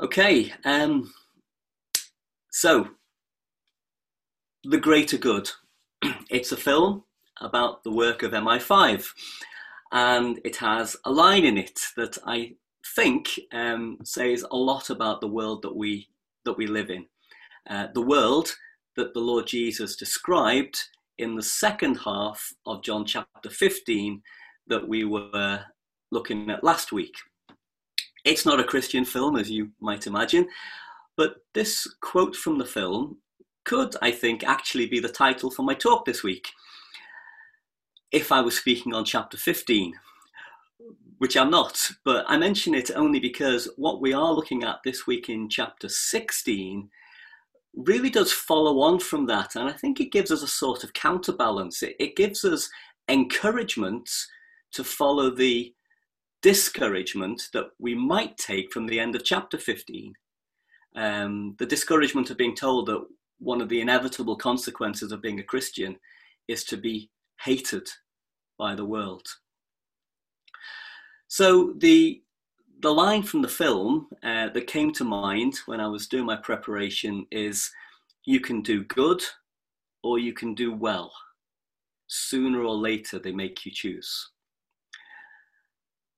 Okay, um, so The Greater Good. it's a film about the work of MI5, and it has a line in it that I think um, says a lot about the world that we that we live in, uh, the world that the Lord Jesus described in the second half of John chapter 15 that we were looking at last week. It's not a Christian film, as you might imagine, but this quote from the film could, I think, actually be the title for my talk this week if I was speaking on chapter 15, which I'm not, but I mention it only because what we are looking at this week in chapter 16 really does follow on from that. And I think it gives us a sort of counterbalance. It, it gives us encouragement to follow the discouragement that we might take from the end of chapter 15. Um, the discouragement of being told that one of the inevitable consequences of being a Christian is to be hated by the world. So the the line from the film uh, that came to mind when I was doing my preparation is you can do good or you can do well. Sooner or later, they make you choose.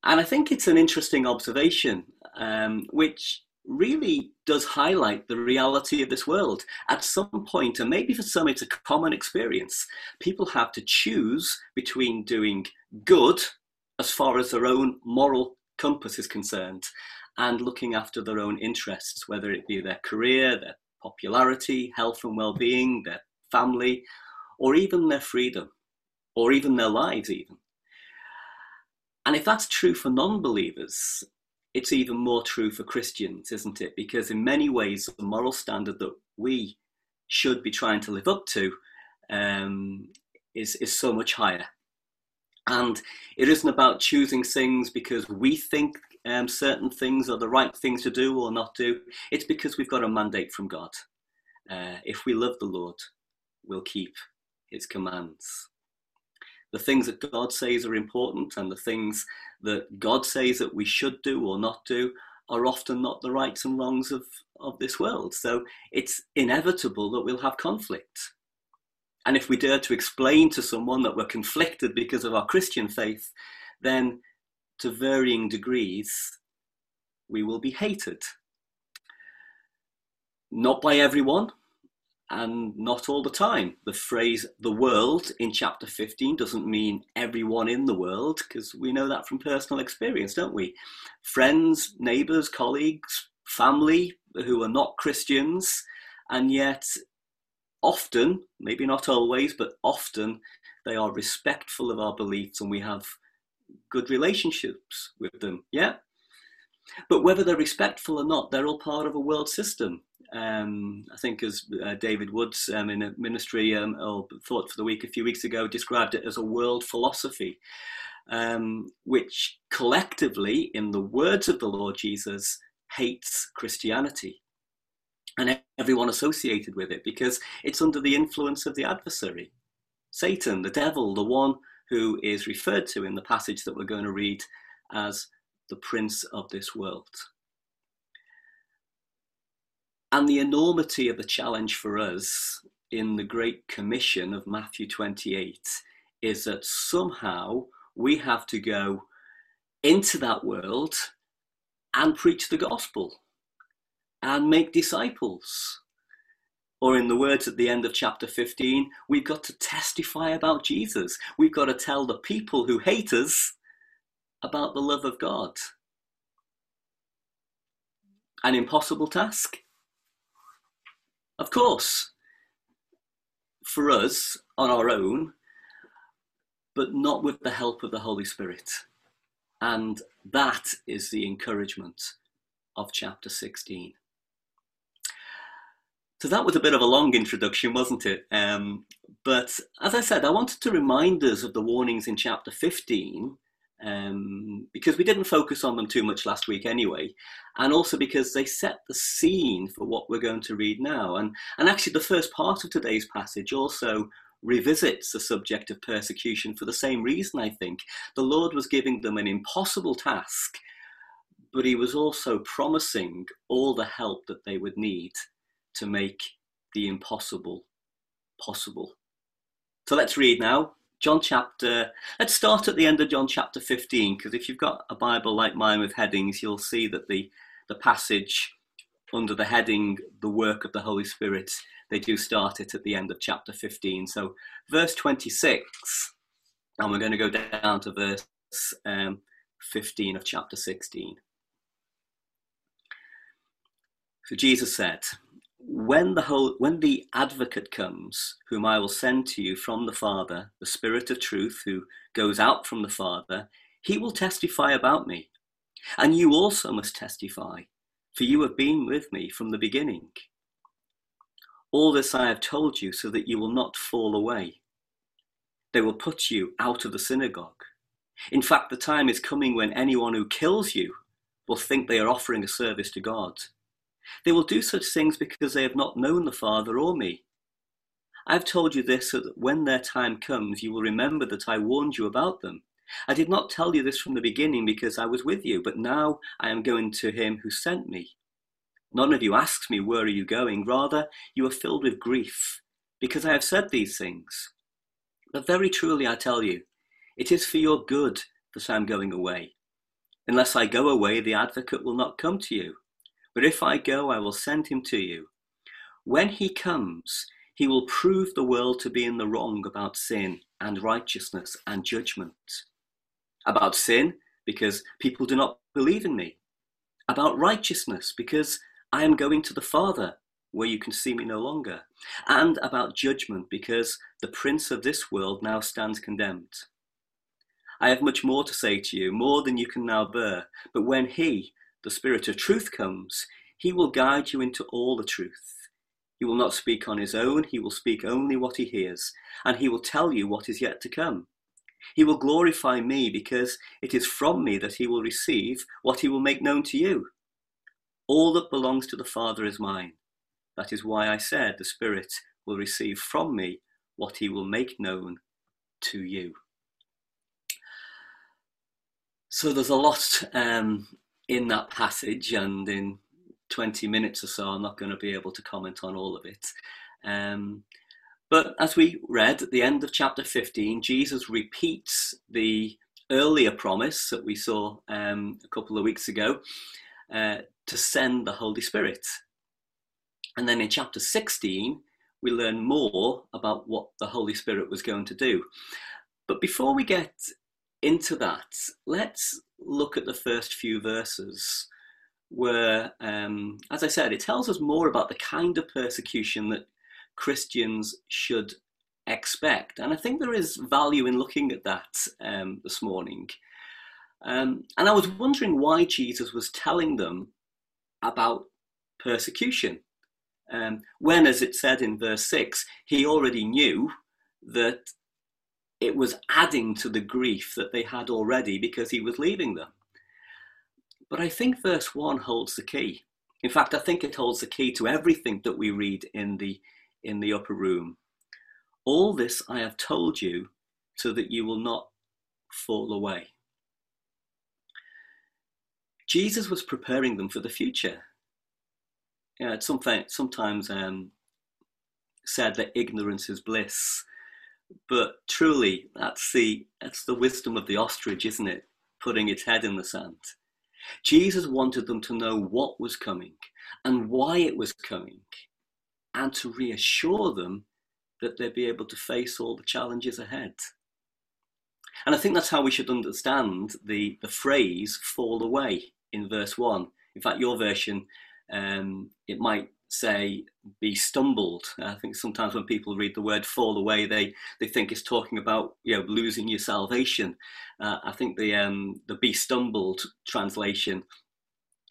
And I think it's an interesting observation, um, which really does highlight the reality of this world. At some point, and maybe for some it's a common experience, people have to choose between doing good as far as their own moral compass is concerned and looking after their own interests, whether it be their career, their popularity, health and well being, their family, or even their freedom, or even their lives, even. And if that's true for non believers, it's even more true for Christians, isn't it? Because in many ways, the moral standard that we should be trying to live up to um, is, is so much higher. And it isn't about choosing things because we think um, certain things are the right things to do or not do. It's because we've got a mandate from God. Uh, if we love the Lord, we'll keep his commands the things that God says are important and the things that God says that we should do or not do are often not the rights and wrongs of, of this world. So it's inevitable that we'll have conflict. And if we dare to explain to someone that we're conflicted because of our Christian faith, then to varying degrees, we will be hated. Not by everyone, and not all the time. The phrase the world in chapter 15 doesn't mean everyone in the world, because we know that from personal experience, don't we? Friends, neighbours, colleagues, family who are not Christians, and yet often, maybe not always, but often, they are respectful of our beliefs and we have good relationships with them. Yeah? But whether they're respectful or not, they're all part of a world system um, I think as uh, David Woods um, in a ministry um, thought for the week a few weeks ago described it as a world philosophy, um, which collectively, in the words of the Lord Jesus, hates Christianity and everyone associated with it because it's under the influence of the adversary, Satan, the devil, the one who is referred to in the passage that we're going to read as the prince of this world. And the enormity of the challenge for us in the Great Commission of Matthew 28 is that somehow we have to go into that world and preach the gospel and make disciples. Or, in the words at the end of chapter 15, we've got to testify about Jesus. We've got to tell the people who hate us about the love of God. An impossible task? Of course, for us on our own, but not with the help of the Holy Spirit. And that is the encouragement of chapter 16. So that was a bit of a long introduction, wasn't it? Um, but as I said, I wanted to remind us of the warnings in chapter 15 um, because we didn't focus on them too much last week anyway, and also because they set the scene for what we're going to read now. And, and actually, the first part of today's passage also revisits the subject of persecution for the same reason, I think. The Lord was giving them an impossible task, but he was also promising all the help that they would need to make the impossible possible. So let's read now. John chapter, let's start at the end of John chapter 15, because if you've got a Bible like mine with headings, you'll see that the, the passage under the heading, the work of the Holy Spirit, they do start it at the end of chapter 15. So, verse 26, and we're going to go down to verse um, 15 of chapter 16. So, Jesus said, when the whole when the advocate comes whom i will send to you from the father the spirit of truth who goes out from the father he will testify about me. And you also must testify for you have been with me from the beginning. All this i have told you so that you will not fall away. They will put you out of the synagogue. In fact the time is coming when anyone who kills you will think they are offering a service to god they will do such things because they have not known the Father or me. I have told you this so that when their time comes, you will remember that I warned you about them. I did not tell you this from the beginning because I was with you, but now I am going to him who sent me. None of you asks me, Where are you going? Rather, you are filled with grief because I have said these things. But very truly I tell you, it is for your good that I am going away. Unless I go away, the advocate will not come to you. But if I go, I will send him to you. When he comes, he will prove the world to be in the wrong about sin and righteousness and judgment. About sin, because people do not believe in me. About righteousness, because I am going to the Father, where you can see me no longer. And about judgment, because the prince of this world now stands condemned. I have much more to say to you, more than you can now bear. But when he, the Spirit of truth comes, he will guide you into all the truth. He will not speak on his own, he will speak only what he hears, and he will tell you what is yet to come. He will glorify me because it is from me that he will receive what he will make known to you. All that belongs to the Father is mine. That is why I said the Spirit will receive from me what he will make known to you. So there's a lot um, in that passage, and in 20 minutes or so, I'm not going to be able to comment on all of it. Um, but as we read at the end of chapter 15, Jesus repeats the earlier promise that we saw um, a couple of weeks ago uh, to send the Holy Spirit. And then in chapter 16, we learn more about what the Holy Spirit was going to do. But before we get into that, let's look at the first few verses where, um, as I said, it tells us more about the kind of persecution that Christians should expect. And I think there is value in looking at that um, this morning. Um, and I was wondering why Jesus was telling them about persecution. Um, when, as it said in verse 6, he already knew that it was adding to the grief that they had already because he was leaving them. But I think verse 1 holds the key. In fact, I think it holds the key to everything that we read in the, in the upper room. All this I have told you so that you will not fall away. Jesus was preparing them for the future. Yeah, it's sometimes um, said that ignorance is bliss. But truly, that's the that's the wisdom of the ostrich, isn't it? Putting its head in the sand. Jesus wanted them to know what was coming and why it was coming, and to reassure them that they'd be able to face all the challenges ahead. And I think that's how we should understand the, the phrase fall away in verse 1. In fact, your version, um, it might say be stumbled. I think sometimes when people read the word fall away, they, they think it's talking about you know losing your salvation. Uh, I think the um, the be stumbled translation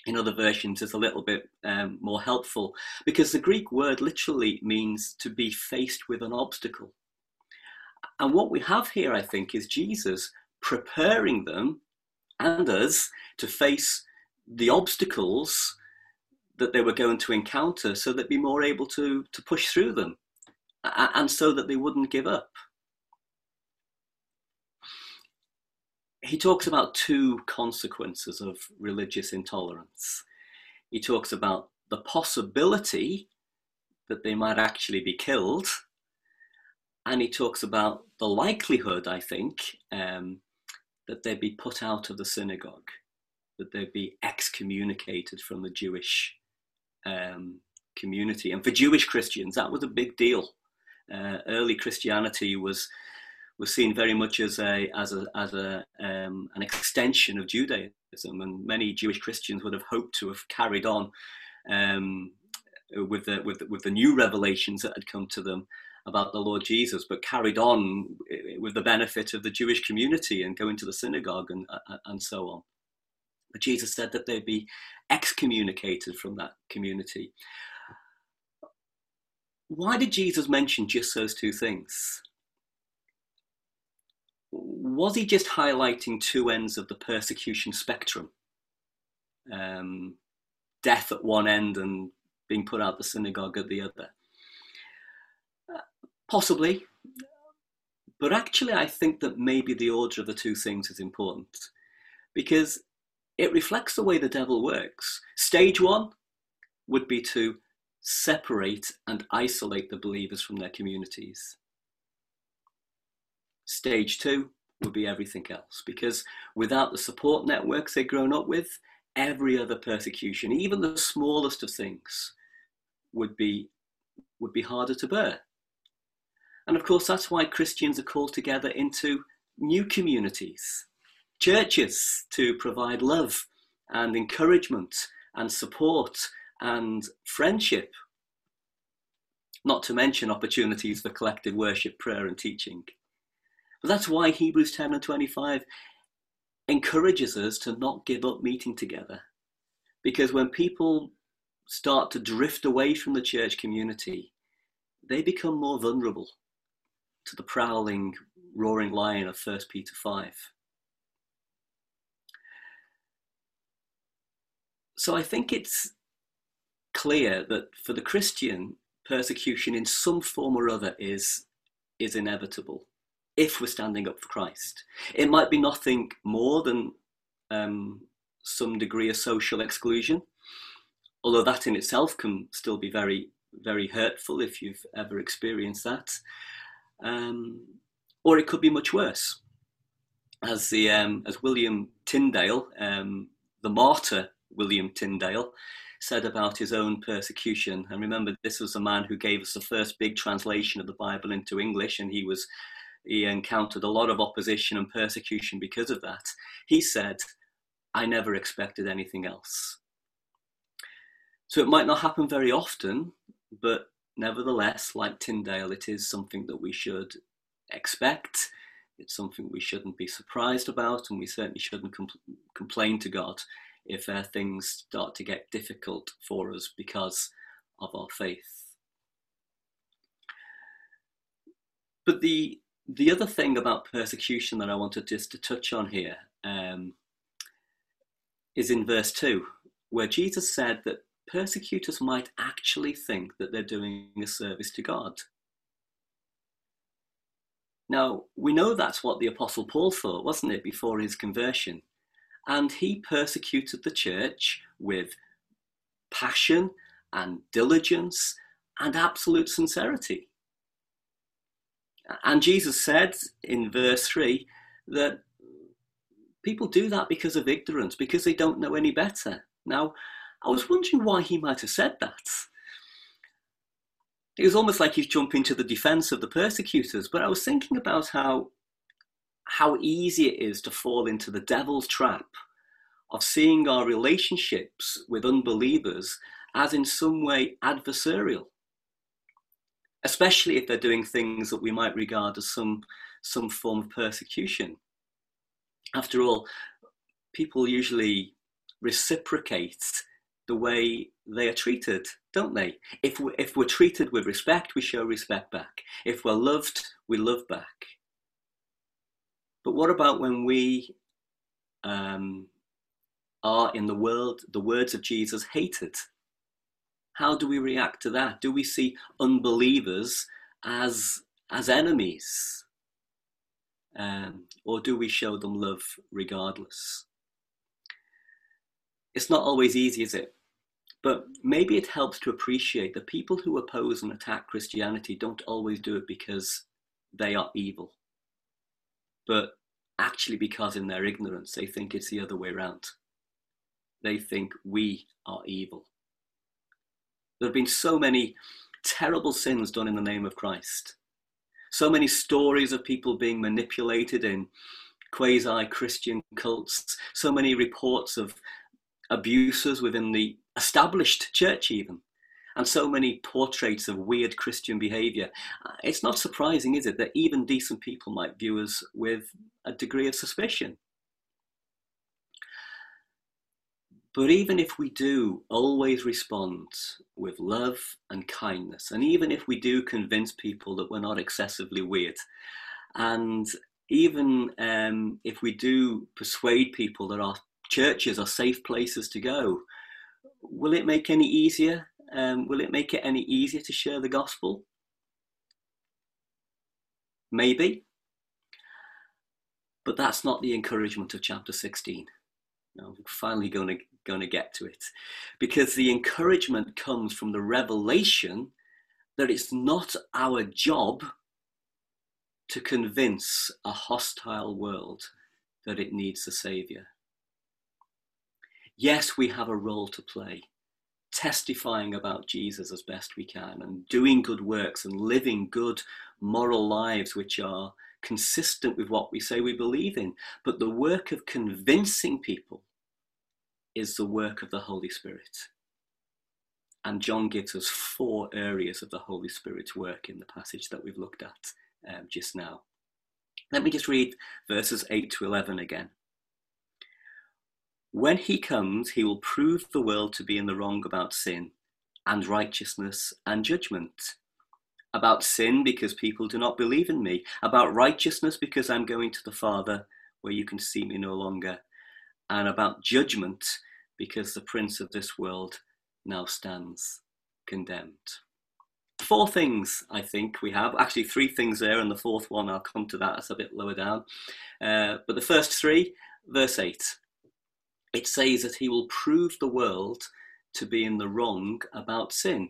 in other versions is a little bit um, more helpful because the Greek word literally means to be faced with an obstacle. And what we have here, I think, is Jesus preparing them and us to face the obstacles that they were going to encounter so they'd be more able to, to push through them and so that they wouldn't give up. he talks about two consequences of religious intolerance. He talks about the possibility that they might actually be killed, and he talks about the likelihood, I think, um, that they'd be put out of the synagogue, that they'd be excommunicated from the Jewish um, community. And for Jewish Christians, that was a big deal. Uh, early Christianity was was seen very much as a as a as a um, an extension of Judaism, and many Jewish Christians would have hoped to have carried on um, with the with the, with the new revelations that had come to them about the Lord Jesus, but carried on with the benefit of the Jewish community and going to the synagogue and uh, and so on. Jesus said that they'd be excommunicated from that community. Why did Jesus mention just those two things? Was he just highlighting two ends of the persecution spectrum? Um, death at one end and being put out the synagogue at the other? Uh, possibly. But actually, I think that maybe the order of the two things is important because it reflects the way the devil works. Stage one would be to separate and isolate the believers from their communities. Stage two would be everything else because without the support networks they've grown up with, every other persecution, even the smallest of things, would be would be harder to bear. And of course, that's why Christians are called together into new communities, churches to provide love and encouragement and support and friendship, not to mention opportunities for collective worship, prayer, and teaching. But that's why Hebrews 10 and 25 encourages us to not give up meeting together. Because when people start to drift away from the church community, they become more vulnerable to the prowling, roaring lion of 1 Peter 5. So I think it's clear that for the Christian, persecution in some form or other is, is inevitable if we're standing up for Christ. It might be nothing more than um, some degree of social exclusion, although that in itself can still be very, very hurtful if you've ever experienced that. Um, or it could be much worse. As, the, um, as William Tyndale, um, the martyr William Tyndale, said about his own persecution. And remember, this was a man who gave us the first big translation of the Bible into English, and he was he encountered a lot of opposition and persecution because of that. He said, I never expected anything else. So it might not happen very often, but nevertheless, like Tyndale, it is something that we should expect. It's something we shouldn't be surprised about, and we certainly shouldn't compl- complain to God if uh, things start to get difficult for us because of our faith. But the the other thing about persecution that I wanted just to touch on here um, is in verse 2, where Jesus said that persecutors might actually think that they're doing a service to God. Now, we know that's what the Apostle Paul thought, wasn't it, before his conversion? And he persecuted the church with passion and diligence and absolute sincerity. And Jesus said in verse 3 that people do that because of ignorance, because they don't know any better. Now, I was wondering why he might have said that. It was almost like he's jumping to the defense of the persecutors, but I was thinking about how, how easy it is to fall into the devil's trap of seeing our relationships with unbelievers as in some way adversarial especially if they're doing things that we might regard as some some form of persecution. After all, people usually reciprocate the way they are treated, don't they? If we, if we're treated with respect, we show respect back. If we're loved, we love back. But what about when we um, are, in the world, the words of Jesus, hated? How do we react to that? Do we see unbelievers as, as enemies? Um, or do we show them love regardless? It's not always easy, is it? But maybe it helps to appreciate that people who oppose and attack Christianity don't always do it because they are evil, but actually because in their ignorance they think it's the other way around. They think we are evil. There have been so many terrible sins done in the name of Christ. So many stories of people being manipulated in quasi Christian cults. So many reports of abuses within the established church, even. And so many portraits of weird Christian behavior. It's not surprising, is it, that even decent people might view us with a degree of suspicion. But even if we do always respond with love and kindness, and even if we do convince people that we're not excessively weird, and even um, if we do persuade people that our churches are safe places to go, will it make any easier? Um, will it make it any easier to share the gospel? Maybe. But that's not the encouragement of chapter 16. Now, we're finally going to, going to get to it. Because the encouragement comes from the revelation that it's not our job to convince a hostile world that it needs a saviour. Yes, we have a role to play, testifying about Jesus as best we can, and doing good works and living good moral lives which are consistent with what we say we believe in. But the work of convincing people is the work of the Holy Spirit. And John gives us four areas of the Holy Spirit's work in the passage that we've looked at um, just now. Let me just read verses 8 to 11 again. When he comes, he will prove the world to be in the wrong about sin and righteousness and judgment. About sin because people do not believe in me, about righteousness because I'm going to the Father where you can see me no longer, and about judgment because the prince of this world now stands condemned. Four things I think we have, actually, three things there, and the fourth one I'll come to that, it's a bit lower down. Uh, but the first three, verse 8, it says that he will prove the world to be in the wrong about sin.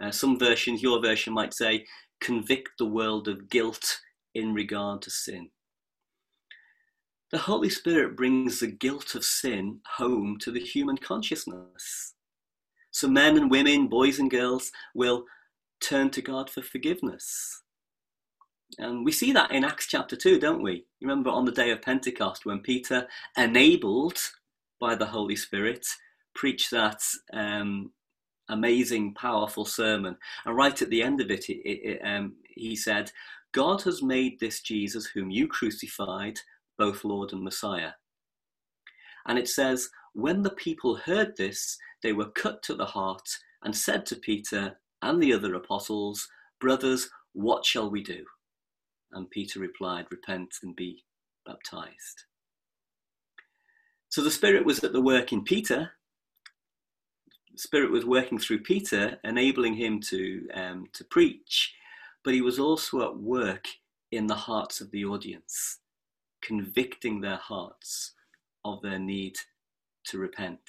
Uh, some versions, your version might say, convict the world of guilt in regard to sin. The Holy Spirit brings the guilt of sin home to the human consciousness. So men and women, boys and girls, will turn to God for forgiveness. And we see that in Acts chapter 2, don't we? You remember on the day of Pentecost when Peter, enabled by the Holy Spirit, preached that um, amazing, powerful sermon. And right at the end of it, it, it um, he said, God has made this Jesus, whom you crucified, both Lord and Messiah. And it says, when the people heard this, they were cut to the heart and said to Peter and the other apostles, Brothers, what shall we do? And Peter replied, Repent and be baptized. So the Spirit was at the work in Peter, The Spirit was working through Peter, enabling him to, um, to preach, but he was also at work in the hearts of the audience, convicting their hearts of their need to repent.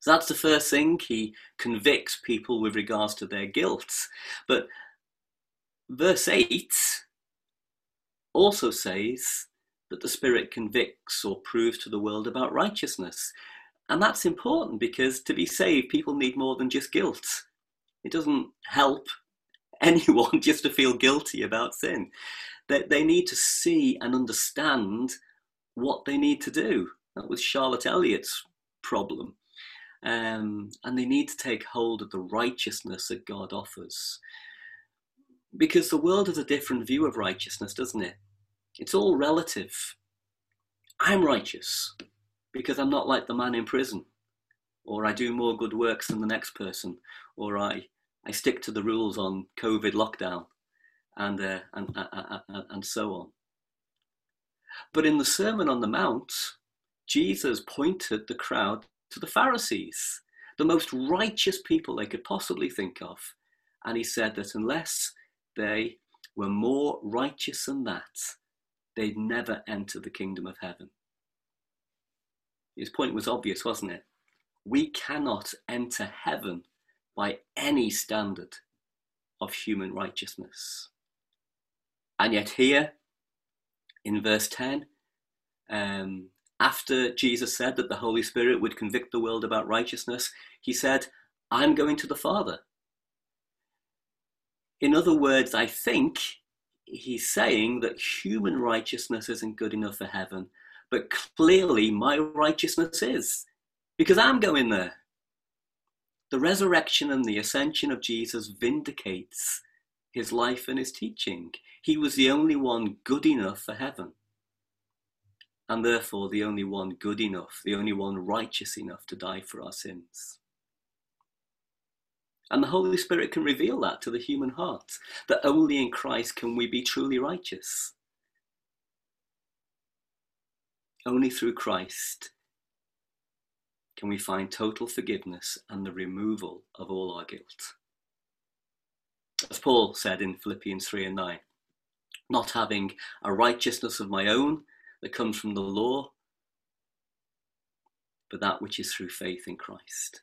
So that's the first thing. He convicts people with regards to their guilt. But verse 8 also says that the Spirit convicts or proves to the world about righteousness. And that's important because to be saved, people need more than just guilt. It doesn't help anyone just to feel guilty about sin. They, they need to see and understand what they need to do. That was Charlotte Elliott's problem. Um, and they need to take hold of the righteousness that God offers. Because the world has a different view of righteousness, doesn't it? It's all relative. I'm righteous because I'm not like the man in prison, or I do more good works than the next person, or I, I stick to the rules on COVID lockdown, and, uh, and, uh, uh, uh, and so on. But in the Sermon on the Mount, Jesus pointed the crowd to the Pharisees, the most righteous people they could possibly think of. And he said that unless they were more righteous than that, they'd never enter the kingdom of heaven. His point was obvious, wasn't it? We cannot enter heaven by any standard of human righteousness. And yet, here in verse 10, um, after Jesus said that the Holy Spirit would convict the world about righteousness, he said, I'm going to the Father. In other words, I think he's saying that human righteousness isn't good enough for heaven, but clearly my righteousness is, because I'm going there. The resurrection and the ascension of Jesus vindicates his life and his teaching. He was the only one good enough for heaven, and therefore the only one good enough, the only one righteous enough to die for our sins. And the Holy Spirit can reveal that to the human heart, that only in Christ can we be truly righteous. Only through Christ can we find total forgiveness and the removal of all our guilt. As Paul said in Philippians 3 and 9, not having a righteousness of my own that comes from the law, but that which is through faith in Christ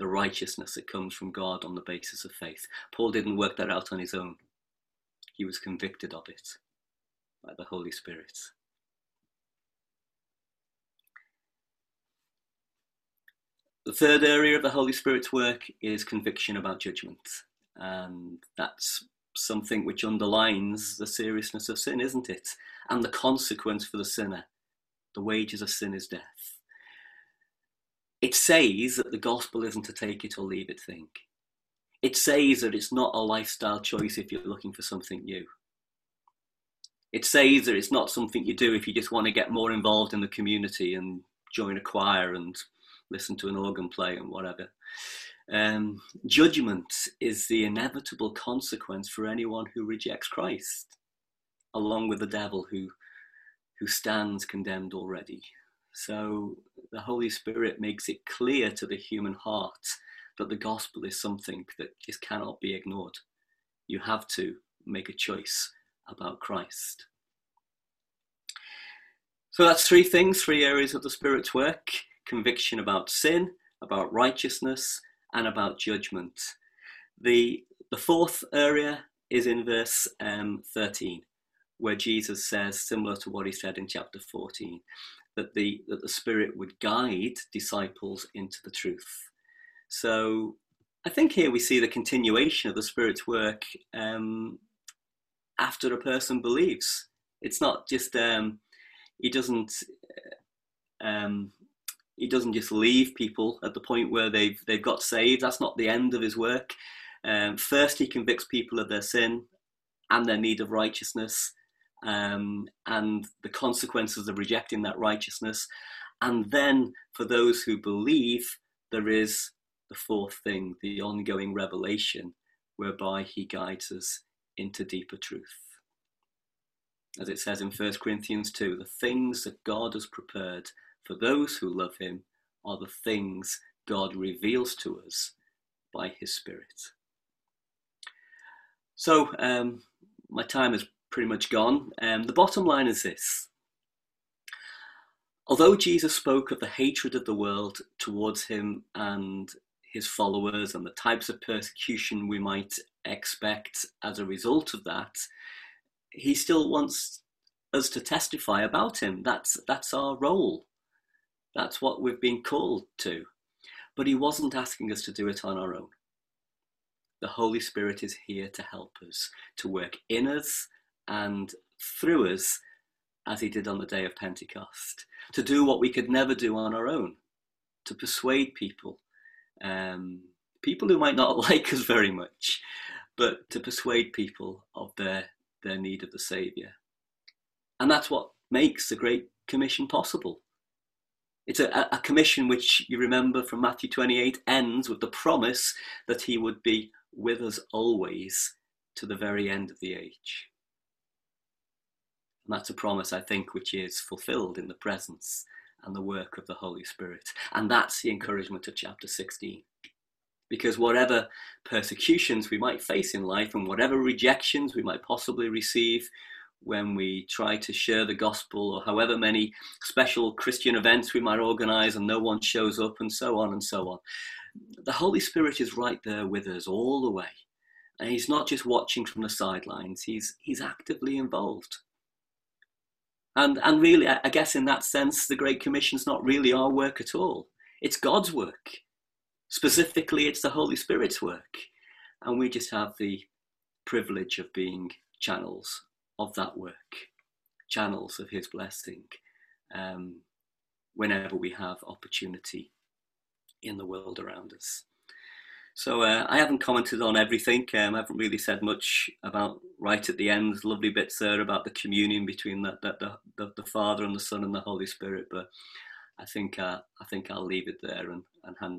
the righteousness that comes from God on the basis of faith. Paul didn't work that out on his own, he was convicted of it by the Holy Spirit. The third area of the Holy Spirit's work is conviction about judgment. And that's something which underlines the seriousness of sin, isn't it? And the consequence for the sinner. The wages of sin is death it says that the gospel isn't to take it or leave it thing. It says that it's not a lifestyle choice if you're looking for something new. It says that it's not something you do if you just want to get more involved in the community and join a choir and listen to an organ play and whatever. Um, judgment is the inevitable consequence for anyone who rejects Christ, along with the devil who, who stands condemned already. So the Holy Spirit makes it clear to the human heart that the gospel is something that just cannot be ignored. You have to make a choice about Christ. So that's three things, three areas of the Spirit's work conviction about sin, about righteousness, and about judgment. The, the fourth area is in verse um, 13, where Jesus says, similar to what he said in chapter 14, that the that the Spirit would guide disciples into the truth. So I think here we see the continuation of the Spirit's work um, after a person believes. It's not just um, he doesn't um, he doesn't just leave people at the point where they've they've got saved. That's not the end of his work. Um, first, he convicts people of their sin and their need of righteousness um, and the consequences of rejecting that righteousness. And then for those who believe, there is the fourth thing, the ongoing revelation, whereby he guides us into deeper truth. As it says in 1 Corinthians 2, the things that God has prepared for those who love him are the things God reveals to us by his Spirit. So, um, my time is pretty much gone. Um, the bottom line is this. Although Jesus spoke of the hatred of the world towards him and his followers and the types of persecution we might expect as a result of that, he still wants us to testify about him. That's, that's our role. That's what we've been called to. But he wasn't asking us to do it on our own. The Holy Spirit is here to help us, to work in us and through us as he did on the day of Pentecost, to do what we could never do on our own, to persuade people, um, people who might not like us very much, but to persuade people of their, their need of the Saviour. And that's what makes the Great Commission possible. It's a, a commission which you remember from Matthew 28 ends with the promise that he would be with us always to the very end of the age. And that's a promise, I think, which is fulfilled in the presence and the work of the Holy Spirit. And that's the encouragement of chapter 16. Because whatever persecutions we might face in life and whatever rejections we might possibly receive, when we try to share the gospel or however many special Christian events we might organize and no one shows up and so on and so on. The Holy Spirit is right there with us all the way. And he's not just watching from the sidelines, he's, he's actively involved. And, and really, I guess in that sense, the Great Commission is not really our work at all. It's God's work. Specifically, it's the Holy Spirit's work. And we just have the privilege of being channels of that work, channels of His blessing, um, whenever we have opportunity in the world around us. So uh, I haven't commented on everything. Um, I haven't really said much about right at the end. Lovely bits there about the communion between the, the, the, the Father and the Son and the Holy Spirit. But I think uh, I think I'll leave it there and, and hand back.